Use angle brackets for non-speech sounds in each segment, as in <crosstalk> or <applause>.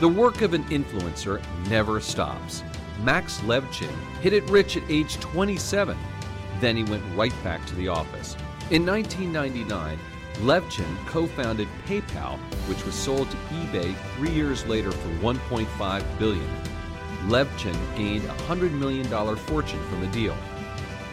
The work of an influencer never stops. Max Levchin hit it rich at age 27. Then he went right back to the office. In 1999, Levchin co founded PayPal, which was sold to eBay three years later for 1.5 billion. Levchin gained a $100 million fortune from the deal.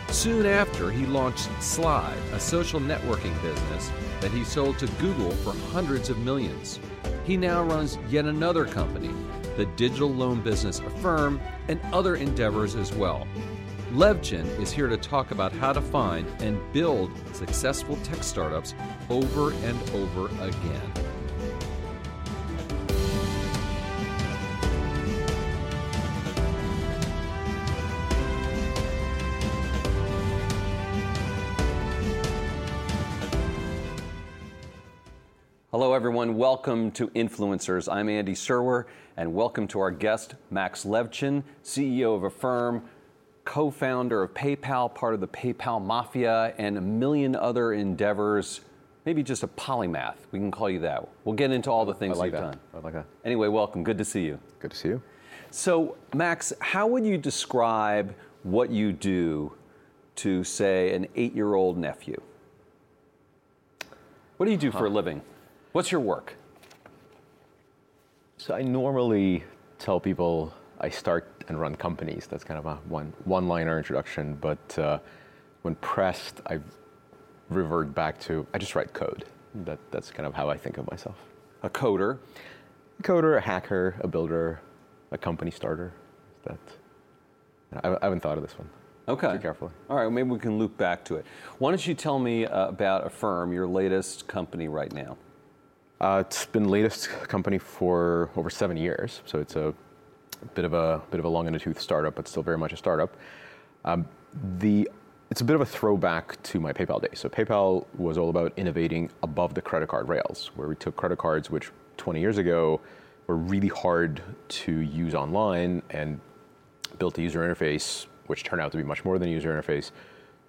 Soon after, he launched Slide, a social networking business that he sold to Google for hundreds of millions. He now runs yet another company, the digital loan business Affirm, and other endeavors as well. Levchin is here to talk about how to find and build successful tech startups over and over again. Everyone. Welcome to Influencers. I'm Andy Serwer, and welcome to our guest, Max Levchin, CEO of Affirm, co founder of PayPal, part of the PayPal Mafia, and a million other endeavors. Maybe just a polymath. We can call you that. We'll get into all the things like you've that. done. I like that. Anyway, welcome. Good to see you. Good to see you. So, Max, how would you describe what you do to, say, an eight year old nephew? What do you do for a living? What's your work? So I normally tell people I start and run companies. That's kind of a one one-liner introduction. But uh, when pressed, I revert back to I just write code. That, that's kind of how I think of myself. A coder. A coder, a hacker, a builder, a company starter. That I, I haven't thought of this one. Okay. Be careful. All right, maybe we can loop back to it. Why don't you tell me uh, about Affirm, your latest company right now? Uh, it's been the latest company for over seven years, so it's a bit of a bit of a long in the tooth startup, but still very much a startup. Um, the it's a bit of a throwback to my PayPal days. So PayPal was all about innovating above the credit card rails, where we took credit cards which 20 years ago were really hard to use online and built a user interface which turned out to be much more than a user interface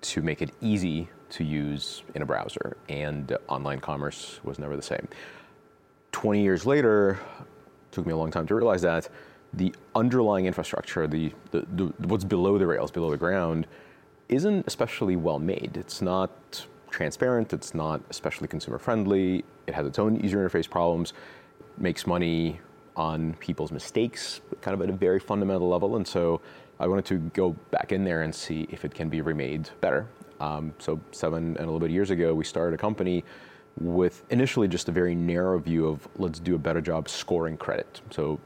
to make it easy to use in a browser. And online commerce was never the same. 20 years later, took me a long time to realize that the underlying infrastructure, the, the, the, what's below the rails, below the ground, isn't especially well made. It's not transparent, it's not especially consumer friendly, it has its own user interface problems, makes money on people's mistakes, kind of at a very fundamental level. And so I wanted to go back in there and see if it can be remade better. Um, so seven and a little bit years ago, we started a company with initially just a very narrow view of let's do a better job scoring credit. So,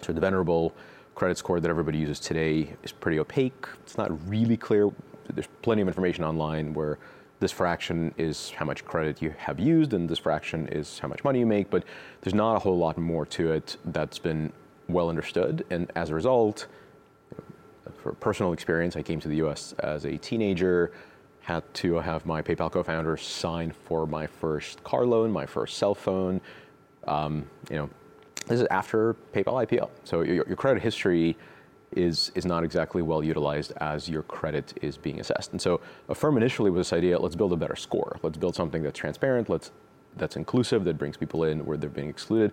so the venerable credit score that everybody uses today is pretty opaque. It's not really clear. There's plenty of information online where this fraction is how much credit you have used, and this fraction is how much money you make. But there's not a whole lot more to it that's been well understood. And as a result, for personal experience, I came to the U.S. as a teenager had to have my PayPal co-founder sign for my first car loan, my first cell phone. Um, you know, this is after PayPal IPO, so your, your, credit history is is not exactly well utilized as your credit is being assessed. And so, Affirm initially was this idea: let's build a better score. Let's build something that's transparent. Let's that's inclusive, that brings people in where they're being excluded.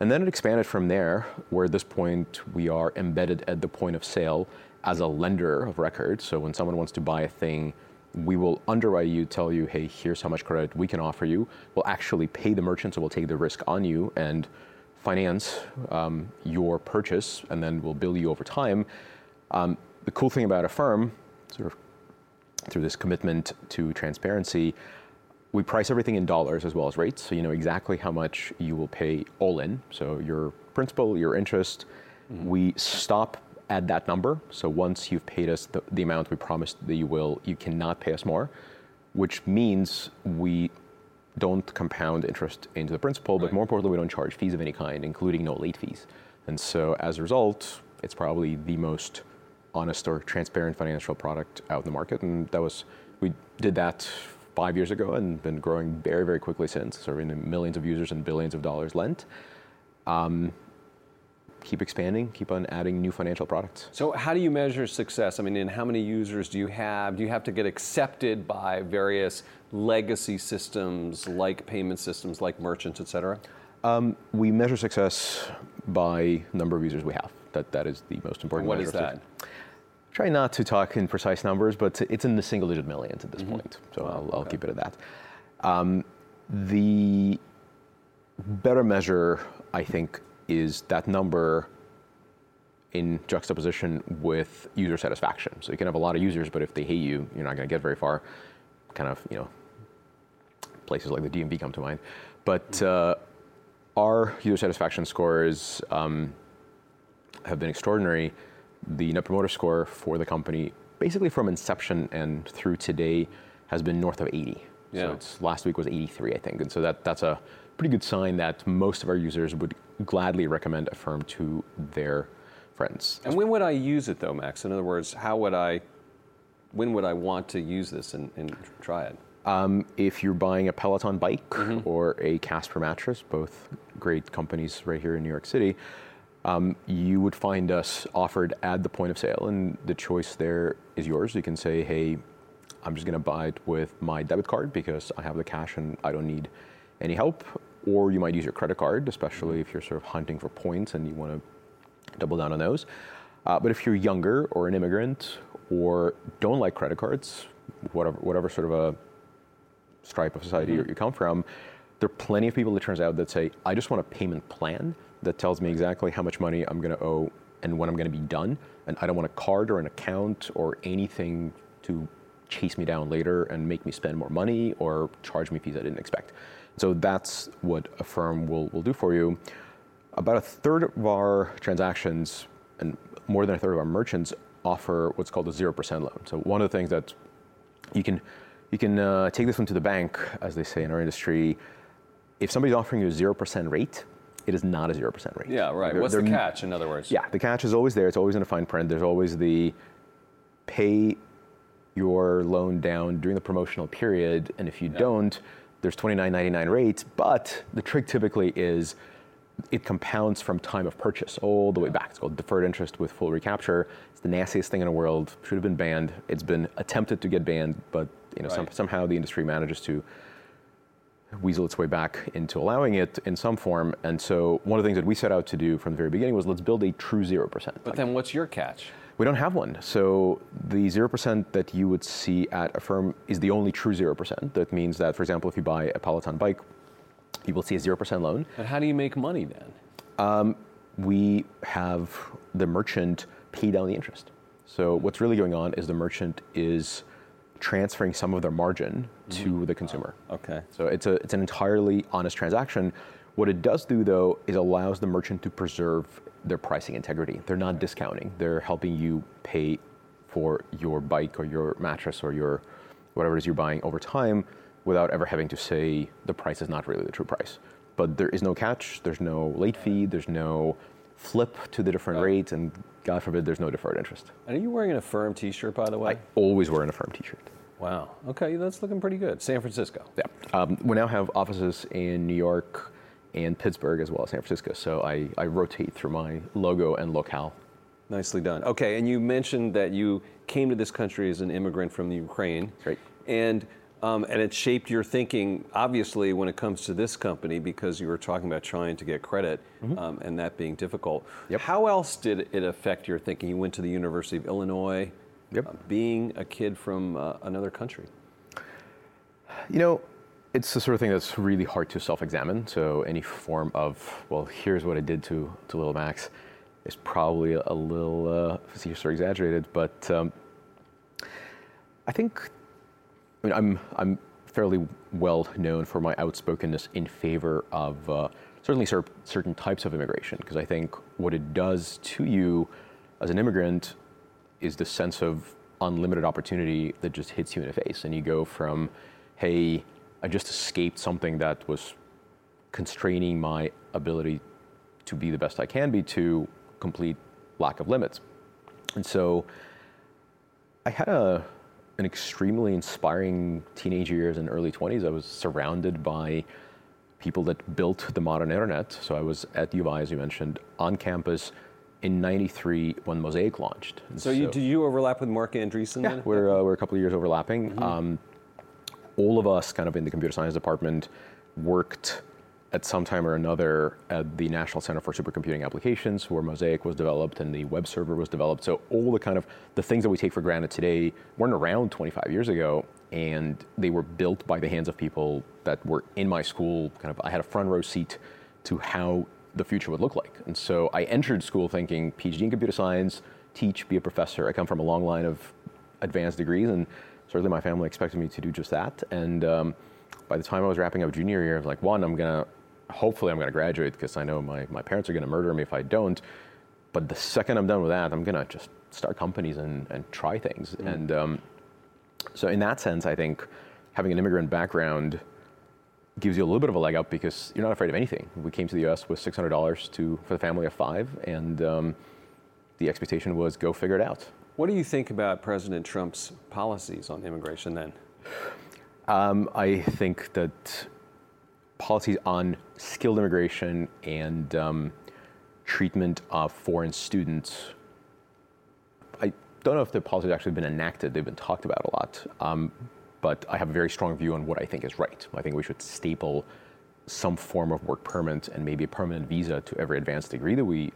And then it expanded from there, where at this point we are embedded at the point of sale as a lender of record. So when someone wants to buy a thing we will underwrite you, tell you, hey, here's how much credit we can offer you. We'll actually pay the merchant, so we'll take the risk on you and finance um, your purchase, and then we'll bill you over time. Um, the cool thing about Affirm, sort of through this commitment to transparency, we price everything in dollars as well as rates, so you know exactly how much you will pay all in. So your principal, your interest. Mm-hmm. We stop at that number. So once you've paid us the, the amount we promised that you will, you cannot pay us more, which means we don't compound interest into the principal, but more importantly, we don't charge fees of any kind, including no late fees. And so as a result, it's probably the most honest or transparent financial product out in the market. And that was, we did that five years ago and been growing very, very quickly since, serving millions of users and billions of dollars lent. Um, keep expanding, keep on adding new financial products. So, how do you measure success? I mean, and how many users do you have? Do you have to get accepted by various legacy systems like payment systems, like merchants, et cetera? Um, we measure success by number of users we have. That that is the most important. What measure is that? Try not to talk in precise numbers, but it's in the single digit millions at this Mm-hmm. point. So I'll, I'll keep it at that. Um, the better measure, I think, is that number in juxtaposition with user satisfaction. So you can have a lot of users, but if they hate you, you're not going to get very far. Kind of, you know, places like the DMV come to mind. But uh, our user satisfaction scores um, have been extraordinary. The Net Promoter Score for the company, basically from inception and through today, has been north of 80. Yeah. So it's last week was 83, I think, and so that that's a pretty good sign that most of our users would gladly recommend Affirm to their friends. And when would I use it though, Max? In other words, how would I, when would I want to use this and, and try it? Um, if you're buying a Peloton bike Mm-hmm. or a Casper mattress, both great companies right here in New York City, um, you would find us offered at the point of sale, and the choice there is yours. You can say, "Hey, I'm just going to buy it with my debit card because I have the cash and I don't need any help," or you might use your credit card, especially if you're sort of hunting for points and you want to double down on those. Uh, but if you're younger or an immigrant or don't like credit cards, whatever, whatever sort of a stripe of society you you come from, there are plenty of people, it turns out, that say, I just want a payment plan that tells me exactly how much money I'm going to owe and when I'm going to be done. And I don't want a card or an account or anything to chase me down later and make me spend more money or charge me fees I didn't expect. So that's what Affirm will, will do for you. About a third of our transactions and more than a third of our merchants offer what's called a 0% loan. So one of the things that you can you can uh, take this one to the bank, as they say in our industry. If somebody's offering you a zero percent rate, it is not a zero percent rate. Yeah, right. They're- What's the they're- catch, in other words? Yeah, the catch is always there. It's always in a fine print. There's always the pay your loan down during the promotional period, and if you don't, there's $29.99 rates. But the trick typically is it compounds from time of purchase all the way back. It's called deferred interest with full recapture. It's the nastiest thing in the world. Should have been banned. It's been attempted to get banned, but you know some, somehow the industry manages to weasel its way back into allowing it in some form. And so one of the things that we set out to do from the very beginning was let's build a true zero percent. But then what's your catch? We don't have one. So the 0% that you would see at Affirm is the only true 0%. That means that, for example, if you buy a Peloton bike, you will see a 0% loan. And how do you make money then? Um, we have the merchant pay down the interest. So what's really going on is the merchant is transferring some of their margin to mm-hmm. the consumer. Okay. So it's, a, it's an entirely honest transaction. What it does do, though, is allows the merchant to preserve their pricing integrity. They're not discounting. They're helping you pay for your bike or your mattress or your whatever it is you're buying over time without ever having to say the price is not really the true price. But there is no catch. There's no late fee. There's no flip to the different rates, and God forbid, there's no deferred interest. And are you wearing an Affirm T-shirt, by the way? I always wear an Affirm T-shirt. wow. Okay, that's looking pretty good. San Francisco. Yeah. Um, we now have offices in New York and Pittsburgh as well as San Francisco. So I, I rotate through my logo and locale. Nicely done. Okay, and you mentioned that you came to this country as an immigrant from the Ukraine. Right. And um, and it shaped your thinking, obviously, when it comes to this company, because you were talking about trying to get credit um, and that being difficult. Mm-hmm. Yep. How else did it affect your thinking? You went to the University of Illinois. Yep. uh, being a kid from uh, another country. You know, it's the sort of thing that's really hard to self-examine. So any form of, well, here's what I did to, to little Max is probably a little uh, facetious or exaggerated. But um, I think, I mean, I'm, I'm fairly well known for my outspokenness in favor of uh, certainly cer- certain types of immigration, because I think what it does to you as an immigrant is the sense of unlimited opportunity that just hits you in the face. And you go from, hey, I just escaped something that was constraining my ability to be the best I can be to complete lack of limits. And so I had a, an extremely inspiring teenage years and early 20s. I was surrounded by people that built the modern internet. So I was at U of I, as you mentioned, on campus in 93 when Mosaic launched. And So, you, do you overlap with Marc Andreessen? yeah, then? we're, uh, we're a couple of years overlapping. Um, all of us, kind of in the computer science department, worked at some time or another at the National Center for Supercomputing Applications, where Mosaic was developed and the web server was developed. So all the kind of the things that we take for granted today weren't around 25 years ago, and they were built by the hands of people that were in my school. Kind of, I had a front row seat to how the future would look like. And so I entered school thinking PhD in computer science, teach, be a professor. I come from a long line of advanced degrees, and certainly my family expected me to do just that. And um, by the time I was wrapping up junior year, I was like, one, I'm gonna hopefully I'm going to graduate because I know my, my parents are going to murder me if I don't. But the second I'm done with that, I'm going to just start companies and, and try things. Mm. And um, so, in that sense, I think having an immigrant background gives you a little bit of a leg up because you're not afraid of anything. We came to the U.S. with $600 to for the family of five, and um, the expectation was go figure it out. What do you think about President Trump's policies on immigration then? Um, I think that policies on skilled immigration and um, treatment of foreign students. I don't know if the policy has actually been enacted. They've been talked about a lot. Um, but I have a very strong view on what I think is right. I think we should staple some form of work permit and maybe a permanent visa to every advanced degree that we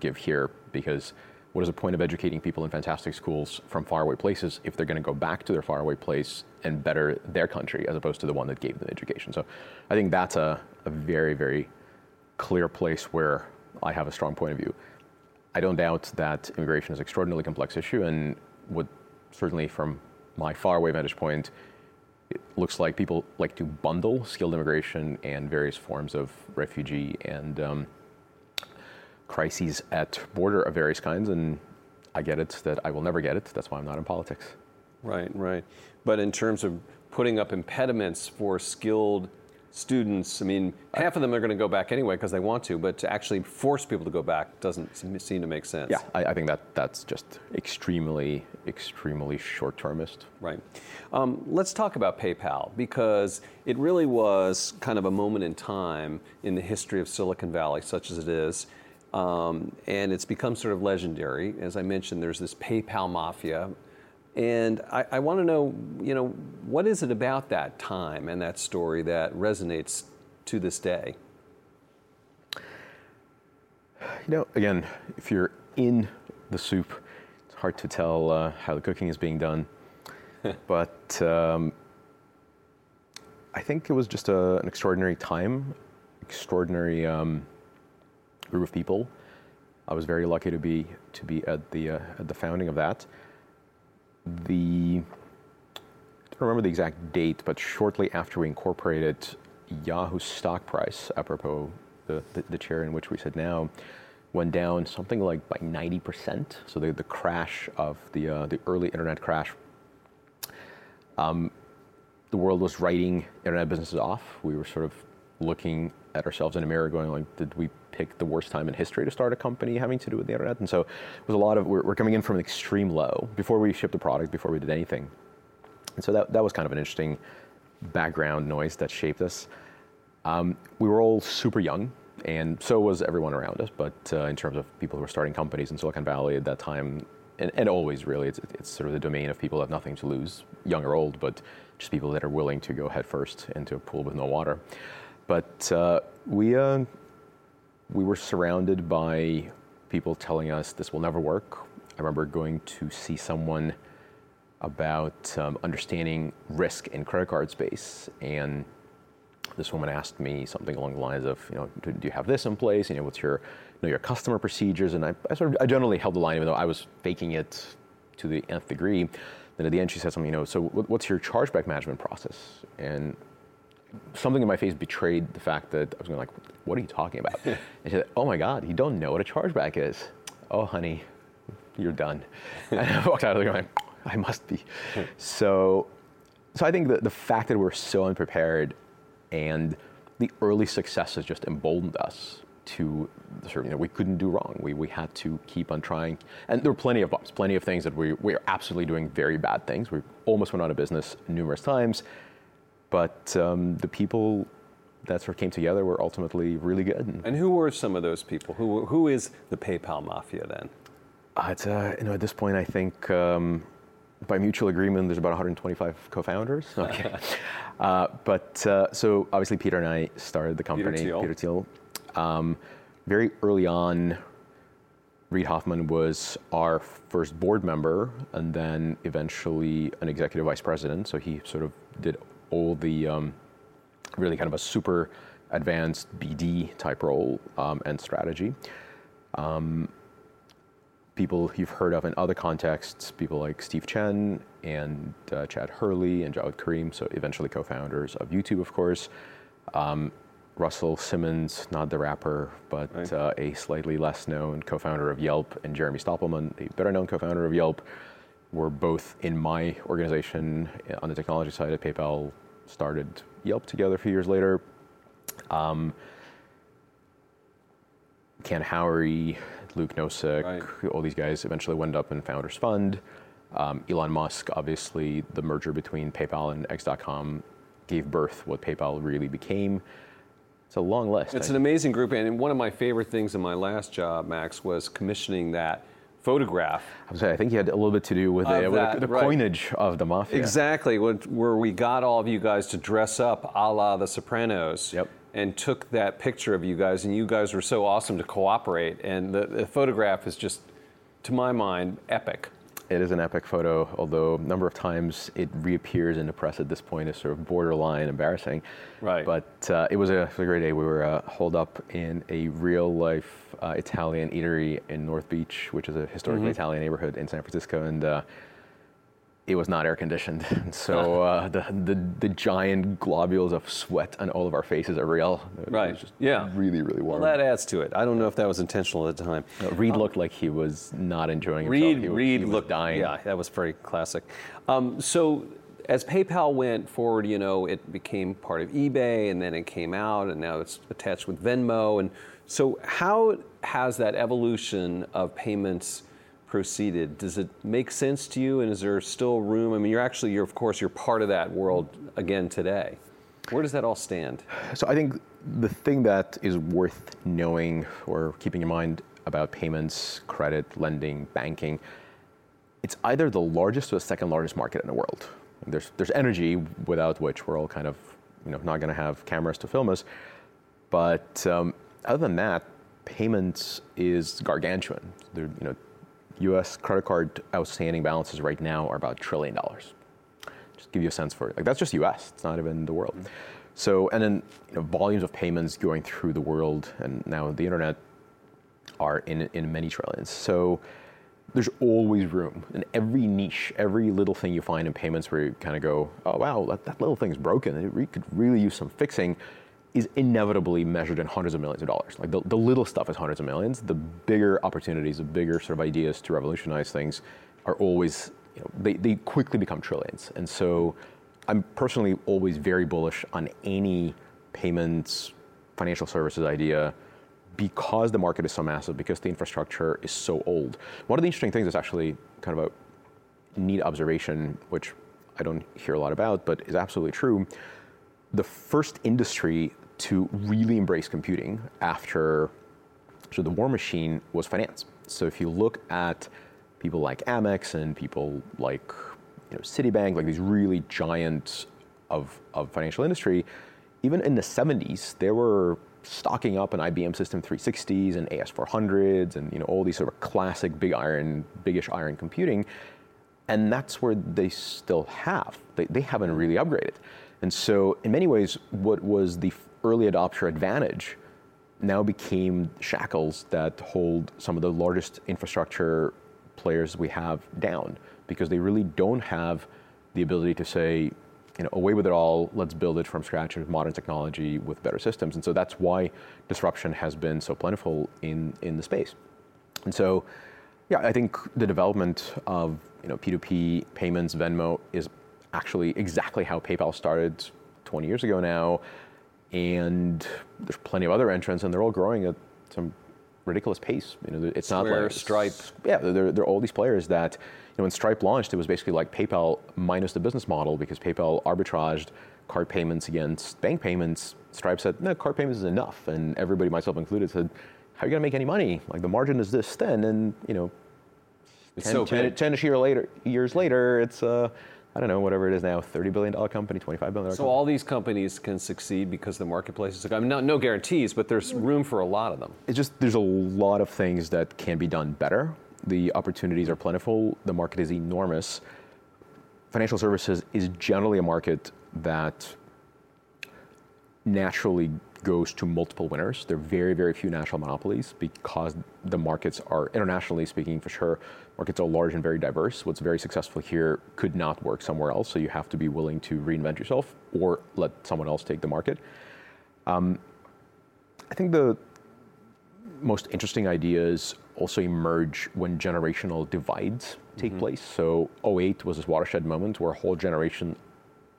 give here because what is the point of educating people in fantastic schools from faraway places if they're going to go back to their faraway place and better their country as opposed to the one that gave them education? So I think that's a, a very, very clear place where I have a strong point of view. I don't doubt that immigration is an extraordinarily complex issue and would certainly from my faraway vantage point, it looks like people like to bundle skilled immigration and various forms of refugee and um, crises at border of various kinds, and I get it that I will never get it. That's why I'm not in politics. Right, right. But in terms of putting up impediments for skilled students, I mean, half of them are going to go back anyway because they want to, but to actually force people to go back doesn't seem to make sense. Yeah, I, I think that that's just extremely, extremely short-termist. Right. Um, let's talk about PayPal because it really was kind of a moment in time in the history of Silicon Valley, such as it is. Um, and it's become sort of legendary. As I mentioned, there's this PayPal mafia. And I, I want to know, you know, what is it about that time and that story that resonates to this day? You know, again, if you're in the soup, it's hard to tell uh, how the cooking is being done. <laughs> but um, I think it was just a, an extraordinary time, extraordinary. Um, group of people. I was very lucky to be to be at the uh, at the founding of that. The I don't remember the exact date, but shortly after we incorporated, Yahoo's stock price, apropos the, the, the chair in which we sit now, went down something like by 90%. So the, the crash of the uh, the early internet crash. Um, the world was writing internet businesses off. We were sort of looking at ourselves in a mirror, going like, "Did we pick the worst time in history to start a company having to do with the internet. And so it was a lot of, we're, we're coming in from an extreme low before we shipped a product, before we did anything. And so that, that was kind of an interesting background noise that shaped us. Um, we were all super young, and so was everyone around us. But uh, in terms of people who were starting companies in Silicon Valley at that time, and, and always really, it's, it's, sort of the domain of people who have nothing to lose, young or old, but just people that are willing to go headfirst into a pool with no water. But uh, we, uh, we were surrounded by people telling us this will never work. I remember going to see someone about um, understanding risk in credit card space, and this woman asked me something along the lines of, you know, do, do you have this in place? You know, what's your, you know, your customer procedures? And I, I sort of, I generally held the line, even though I was faking it to the nth degree. Then at the end, she said something, you know, so what's your chargeback management process? And something in my face betrayed the fact that I was going like, what are you talking about? and she said, oh my God, you don't know what a chargeback is. Oh, honey, you're done. <laughs> and I walked out of there going, I must be. so, so I think that the fact that we're so unprepared and the early successes just emboldened us to sort of, you know, we couldn't do wrong. We, we had to keep on trying. And there were plenty of bumps, plenty of things that we, we are absolutely doing very bad things. We almost went out of business numerous times. But um, the people that sort of came together were ultimately really good. And who were some of those people? Who, who is the PayPal mafia then? Uh, it's, uh, you know, at this point, I think um, by mutual agreement, there's about 125 co-founders. <laughs> Okay, uh, but uh, so obviously Peter and I started the company. Peter Thiel. Peter Thiel. Um, very early on, Reid Hoffman was our first board member, and then eventually an executive vice president. So he sort of did all the um, really kind of a super advanced BD type role um, and strategy. Um, people you've heard of in other contexts, people like Steve Chen and uh, Chad Hurley and Jawed Karim, so eventually co-founders of YouTube, of course. Um, Russell Simmons, not the rapper, but Right. uh, a slightly less known co-founder of Yelp, and Jeremy Stoppelman, a better known co-founder of Yelp, were both in my organization uh, on the technology side at PayPal. Started Yelp together a few years later. Um, Ken Howery, Luke Nosek, Right. all these guys eventually wound up in Founders Fund. Um, Elon Musk, obviously, the merger between PayPal and X.com gave birth what PayPal really became. It's a long list. It's I- an amazing group, and one of my favorite things in my last job, Max, was commissioning that photograph. I was saying, I think he had a little bit to do with, Of the, with that, the right. coinage of the mafia. Exactly, where we got all of you guys to dress up a la The Sopranos. Yep. And took that picture of you guys, and you guys were so awesome to cooperate. And the, the photograph is just, to my mind, epic. It is an epic photo, although a number of times it reappears in the press at this point is sort of borderline embarrassing. Right. But uh, it, was a, it was a great day. We were uh, holed up in a real life uh, Italian eatery in North Beach, which is a historically Mm-hmm. Italian neighborhood in San Francisco. And uh, it was not air conditioned. And <laughs> so uh, the, the, the giant globules of sweat on all of our faces are real. It Right. Yeah. really, really warm. Well, that adds to it. I don't know if that was intentional at the time. Reid looked like he was not enjoying himself. Reid, was- Reid looked dying. Yeah, that was very classic. Um, so as PayPal went forward, you know, it became part of eBay, and then it came out, and now it's attached with Venmo. And so, how has that evolution of payments proceeded? Does it make sense to you, and is there still room? I mean, you're actually, you're of course, you're part of that world again today. Where does that all stand? So I think the thing that is worth knowing or keeping in mind about payments, credit, lending, banking, it's either the largest or the second largest market in the world. There's there's energy without which we're all kind of you know not going to have cameras to film us. But um, other than that, payments is gargantuan. There, you know, U.S. credit card outstanding balances right now are about a trillion dollars just give you a sense for it. Like that's just U.S. It's not even the world. Mm-hmm. So and then you know, volumes of payments going through the world and now the internet are in in many trillions. So there's always room in every niche, every little thing you find in payments where you kind of go, oh wow, that, that little thing's broken. It re- could really use some fixing. Is inevitably measured in hundreds of millions of dollars. Like the, the little stuff is hundreds of millions. The bigger opportunities, the bigger sort of ideas to revolutionize things are always, you know, they, they quickly become trillions. And so I'm personally always very bullish on any payments, financial services idea because the market is so massive, because the infrastructure is so old. One of the interesting things is actually kind of a neat observation, which I don't hear a lot about, but is absolutely true. The first industry to really embrace computing after so the war machine was finance. So if you look at people like Amex and people like you know, Citibank, like these really giants of, of financial industry, even in the 70s, they were stocking up on IBM System 360s and AS400s and you know all these sort of classic big iron, biggish iron computing. And that's where they still have. They, they haven't really upgraded. And so, in many ways, what was the early adopter advantage now became shackles that hold some of the largest infrastructure players we have down because they really don't have the ability to say, you know, away with it all, let's build it from scratch with modern technology with better systems. And so that's why disruption has been so plentiful in, in the space. And so, yeah, I think the development of you know P2P payments, Venmo, is actually exactly how PayPal started 20 years ago now, and there's plenty of other entrants, and they're all growing at some ridiculous pace. You know, it's not Square, like Stripe. Yeah, there there are all these players that you know when Stripe launched, it was basically like PayPal minus the business model because PayPal arbitraged card payments against bank payments. Stripe said no, card payments is enough, and everybody, myself included, said, how are you going to make any money? Like the margin is this thin, and you know 10, so 10 big. 10 year later, years later, it's, uh, I don't know, whatever it is now, $30 billion company, $25 billion So company. all these companies can succeed because the marketplace is. I mean, no, no guarantees, but there's room for a lot of them. It's just, there's a lot of things that can be done better. The opportunities are plentiful. The market is enormous. Financial services is generally a market that naturally goes to multiple winners. There are very, very few national monopolies because the markets are, internationally speaking, for sure, markets are large and very diverse. What's very successful here could not work somewhere else, so you have to be willing to reinvent yourself or let someone else take the market. Um, I think the most interesting ideas also emerge when generational divides take place. So 08 was this watershed moment where a whole generation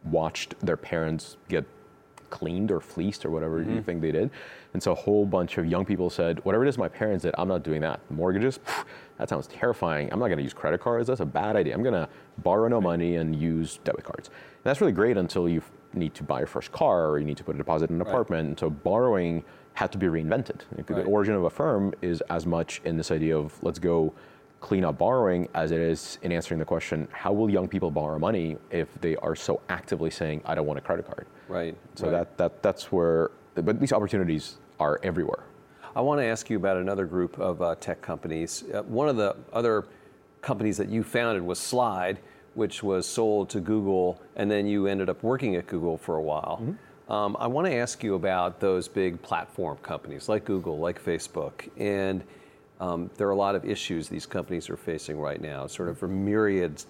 watched their parents get cleaned or fleeced or whatever you mm-hmm. think they did. And so a whole bunch of young people said, whatever it is my parents did, I'm not doing that. Mortgages, pff, that sounds terrifying. I'm not going to use credit cards. That's a bad idea. I'm going to borrow no money and use debit cards. And that's really great until you need to buy your first car or you need to put a deposit in an apartment. And so borrowing had to be reinvented. Like, The origin of Affirm is as much in this idea of let's go clean up borrowing as it is in answering the question, how will young people borrow money if they are so actively saying, I don't want a credit card? Right. So right. that, that that's where, but these opportunities are everywhere. I want to ask you about another group of uh, tech companies. Uh, one of the other companies that you founded was Slide, which was sold to Google, and then you ended up working at Google for a while. Um, I want to ask you about those big platform companies like Google, like Facebook, and um, there are a lot of issues these companies are facing right now, sort of for myriad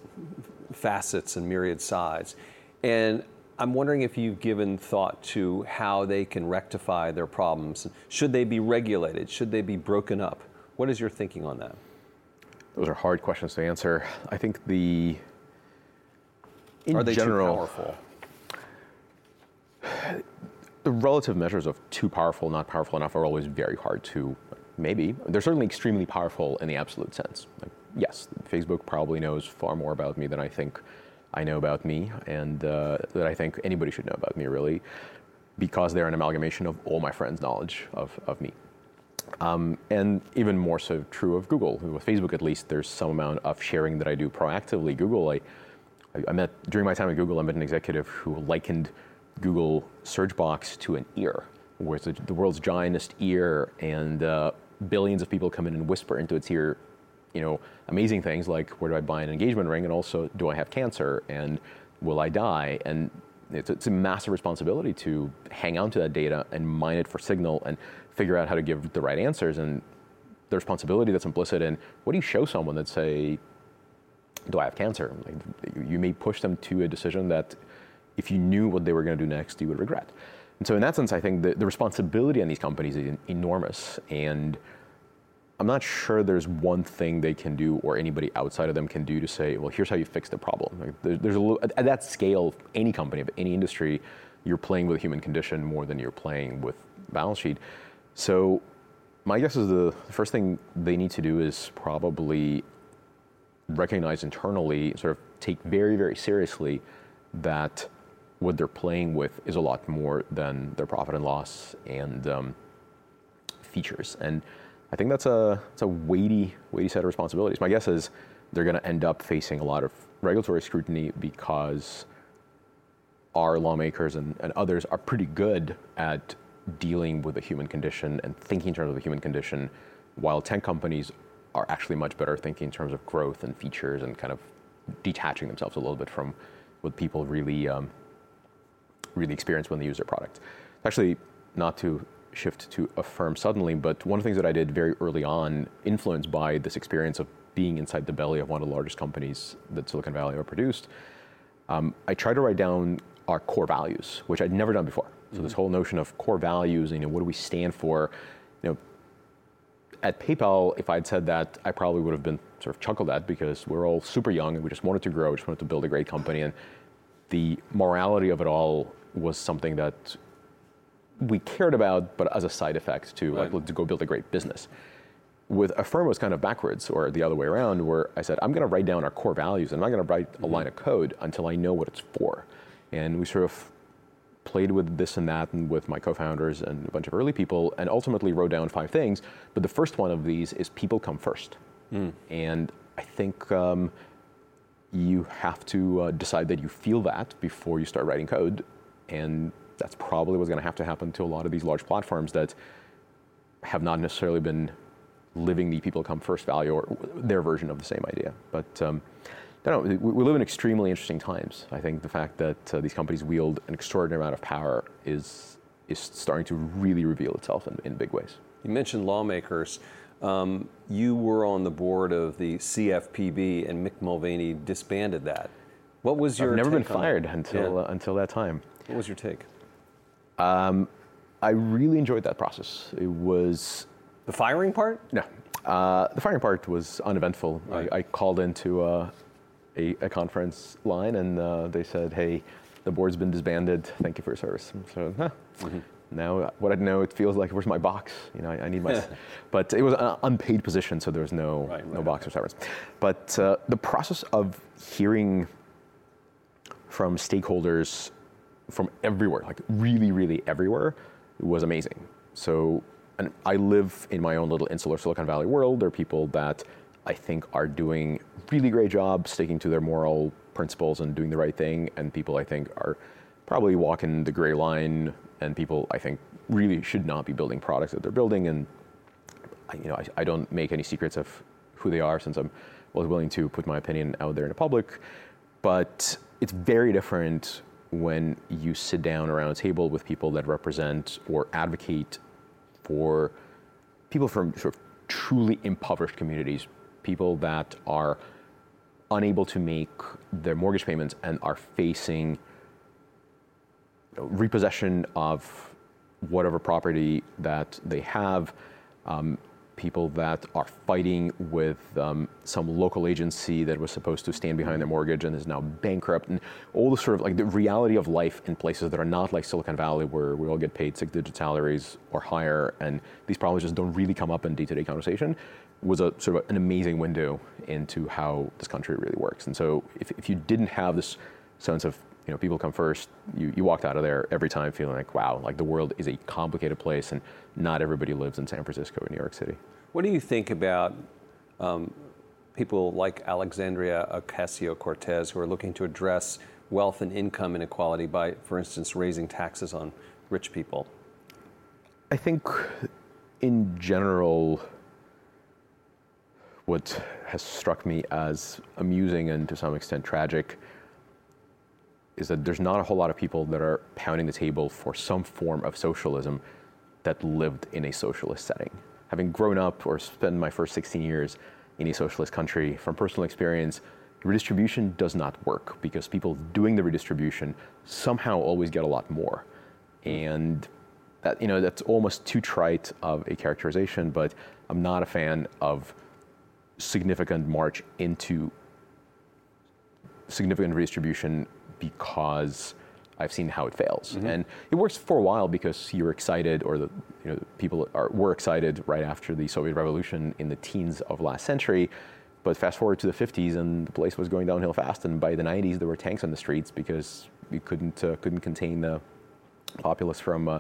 facets and myriad sides. And I'm wondering if you've given thought to how they can rectify their problems. Should they be regulated? Should they be broken up? What is your thinking on that? Those are hard questions to answer. I think the, in are they general, too powerful? the relative measures of too powerful, not powerful enough are always very hard to, maybe. They're certainly extremely powerful in the absolute sense. Like, yes, Facebook probably knows far more about me than I think I know about me, and uh, that I think anybody should know about me, really, because they're an amalgamation of all my friends' knowledge of, of me. Um, and even more so true of Google. With Facebook, at least, there's some amount of sharing that I do proactively. Google, I, I- met during my time at Google, I met an executive who likened Google search box to an ear, where it's the world's giantest ear, and uh, billions of people come in and whisper into its ear, you know, amazing things like where do I buy an engagement ring, and also do I have cancer, and will I die, and it's, it's a massive responsibility to hang on to that data and mine it for signal and figure out how to give the right answers and the responsibility that's implicit in what do you show someone that say do I have cancer? Like, you- you may push them to a decision that if you knew what they were going to do next, you would regret. And so, in that sense, I think the, the responsibility on these companies is enormous. And I'm not sure there's one thing they can do or anybody outside of them can do to say, well, here's how you fix the problem. Like, there, there's a little, at, at that scale, any company of any industry, you're playing with human condition more than you're playing with balance sheet. So, my guess is the first thing they need to do is probably recognize internally, sort of take very, very seriously that what they're playing with is a lot more than their profit and loss and um, features. And I think that's a, that's a weighty, weighty set of responsibilities. My guess is they're going to end up facing a lot of regulatory scrutiny because our lawmakers and, and others are pretty good at dealing with the human condition and thinking in terms of the human condition, while tech companies are actually much better thinking in terms of growth and features and kind of detaching themselves a little bit from what people really um, really experience when they use their product. Actually, not to shift to Affirm suddenly, but one of the things that I did very early on, influenced by this experience of being inside the belly of one of the largest companies that Silicon Valley ever produced, um, I tried to write down our core values, which I'd never done before. So this whole notion of core values, you know, what do we stand for? You know, at PayPal, if I'd said that, I probably would have been sort of chuckled at because we're all super young and we just wanted to grow, we just wanted to build a great company, and the morality of it all was something that we cared about, but as a side effect to Right. like to go build a great business. With Affirm, it was kind of backwards, or the other way around, where I said, I'm going to write down our core values, and I'm not going to write a line of code until I know what it's for. And we sort of played with this and that, and with my co-founders and a bunch of early people, and ultimately wrote down five things. But the first one of these is people come first. And I think um, you have to uh, decide that you feel that before you start writing code, and that's probably what's going to have to happen to a lot of these large platforms that have not necessarily been living the people come first value or their version of the same idea. But um, I don't know, we, we live in extremely interesting times. I think the fact that uh, these companies wield an extraordinary amount of power is is starting to really reveal itself in, in big ways. You mentioned lawmakers. Um, you were on the board of the CFPB, and Mick Mulvaney disbanded that. What was your? I've never been fired until Yeah. uh, until that time. What was your take? I really enjoyed that process. It was The firing part? no, uh, the firing part was uneventful. Right. I, I called into uh, a, a conference line, and uh, they said, "Hey, the board's been disbanded. Thank you for your service." So, huh. Mm-hmm. Now, what I know, it feels like where's my box? You know, I, I need my. <laughs> but it was an unpaid position, so there was no Right, no right, box or severance. But uh, the process of hearing from stakeholders from everywhere, like really, really everywhere, was amazing. So, and I live in my own little insular Silicon Valley world. There are people that I think are doing really great jobs, sticking to their moral principles and doing the right thing, and people I think are probably walking the gray line, and people I think really should not be building products that they're building. And I- you know, I, I don't make any secrets of who they are since I'm was willing to put my opinion out there in the public. But it's very different when you sit down around a table with people that represent or advocate for people from sort of truly impoverished communities, people that are unable to make their mortgage payments and are facing repossession of whatever property that they have, um, people that are fighting with um, some local agency that was supposed to stand behind their mortgage and is now bankrupt, and all the sort of like the reality of life in places that are not like Silicon Valley, where we all get paid six-digit salaries or higher, and these problems just don't really come up in day-to-day conversation, was a sort of an amazing window into how this country really works. And so, if, if you didn't have this sense of you know, people come first. You, you walked out of there every time feeling like, wow, like the world is a complicated place and not everybody lives in San Francisco or New York City. What do you think about um, people like Alexandria Ocasio Cortez who are looking to address wealth and income inequality by, for instance, raising taxes on rich people? I think in general, what has struck me as amusing and to some extent tragic is that there's not a whole lot of people that are pounding the table for some form of socialism that lived in a socialist setting. Having grown up or spent my first 16 years in a socialist country, from personal experience, redistribution does not work because people doing the redistribution somehow always get a lot more. And that, you know, that's almost too trite of a characterization, but I'm not a fan of significant march into significant redistribution because I've seen how it fails. And it works for a while because you're excited, or the you know people are were excited right after the Soviet Revolution in the teens of last century. But fast forward to the 50s, and the place was going downhill fast. And by the 90s, there were tanks on the streets because you couldn't uh, couldn't contain the populace from uh,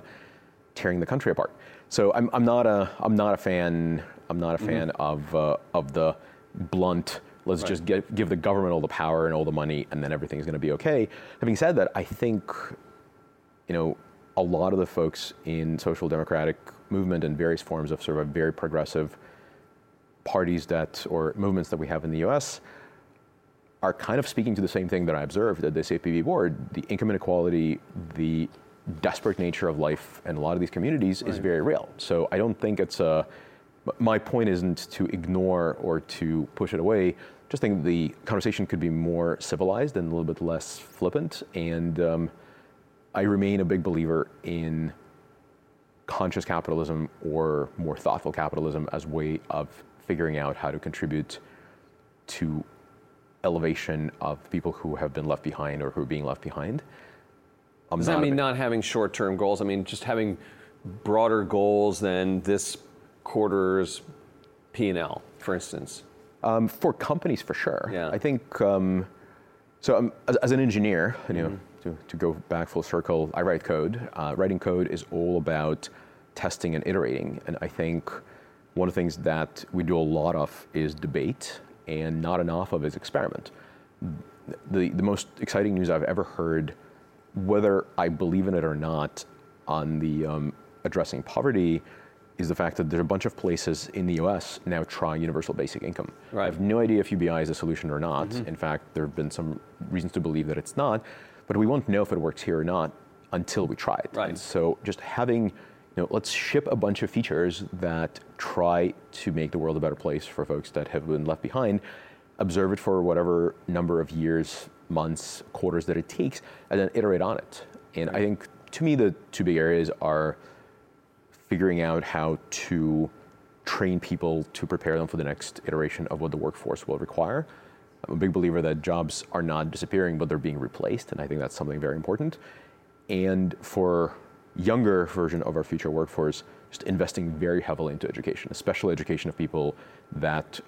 tearing the country apart. So I'm, I'm not a I'm not a fan I'm not a fan of uh, of the blunt. Let's just get, give the government all the power and all the money, and then everything's going to be okay. Having said that, I think you know a lot of the folks in social democratic movement and various forms of sort of very progressive parties that or movements that we have in the U.S. are kind of speaking to the same thing that I observed at the CFPB board. The income inequality, the desperate nature of life in a lot of these communities is very real. So I don't think it's a. My point isn't to ignore or to push it away. Just think the conversation could be more civilized and a little bit less flippant. And um, I remain a big believer in conscious capitalism or more thoughtful capitalism as way of figuring out how to contribute to elevation of people who have been left behind or who are being left behind. I'm Does that mean big- not having short term goals? I mean, just having broader goals than this quarter's P&L, for instance? Um, for companies, for sure. Yeah. I think um, so. Um, as, as an engineer, you know, to, to go back full circle, I write code. Uh, writing code is all about testing and iterating, and I think one of the things that we do a lot of is debate. and not enough of is experiment. The, the most exciting news I've ever heard, whether I believe in it or not, on the um, addressing poverty is the fact that there's a bunch of places in the US now trying universal basic income. Right. I have no idea if UBI is a solution or not. Mm-hmm. In fact, there have been some reasons to believe that it's not, but we won't know if it works here or not until we try it. Right. And so just having, you know, let's ship a bunch of features that try to make the world a better place for folks that have been left behind, observe it for whatever number of years, months, quarters that it takes, and then iterate on it. And I think to me the two big areas are figuring out how to train people to prepare them for the next iteration of what the workforce will require. I'm a big believer that jobs are not disappearing, but they're being replaced, and I think that's something very important. And for younger version of our future workforce, just investing very heavily into education, especially education of people that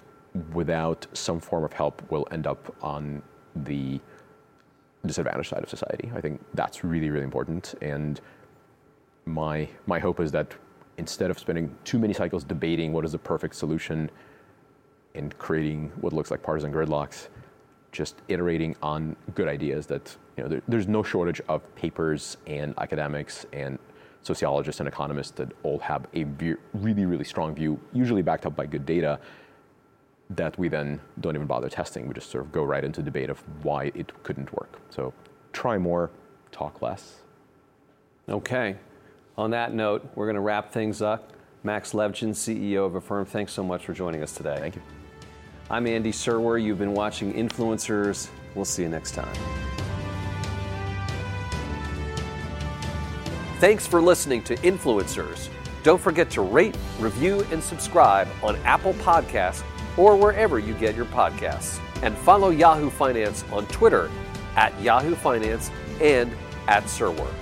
without some form of help will end up on the disadvantaged side of society. I think that's really, really important. And my my hope is that instead of spending too many cycles debating what is the perfect solution and creating what looks like partisan gridlocks, just iterating on good ideas that you know there, there's no shortage of papers and academics and sociologists and economists that all have a really really strong view, usually backed up by good data. That we then don't even bother testing. We just sort of go right into debate of why it couldn't work. So try more, talk less. Okay. On that note, we're going to wrap things up. Max Levchin, CEO of Affirm, thanks so much for joining us today. Thank you. I'm Andy Serwer. You've been watching Influencers. We'll see you next time. Thanks for listening to Influencers. Don't forget to rate, review, and subscribe on Apple Podcasts or wherever you get your podcasts. And follow Yahoo Finance on Twitter at Yahoo Finance and at Serwer.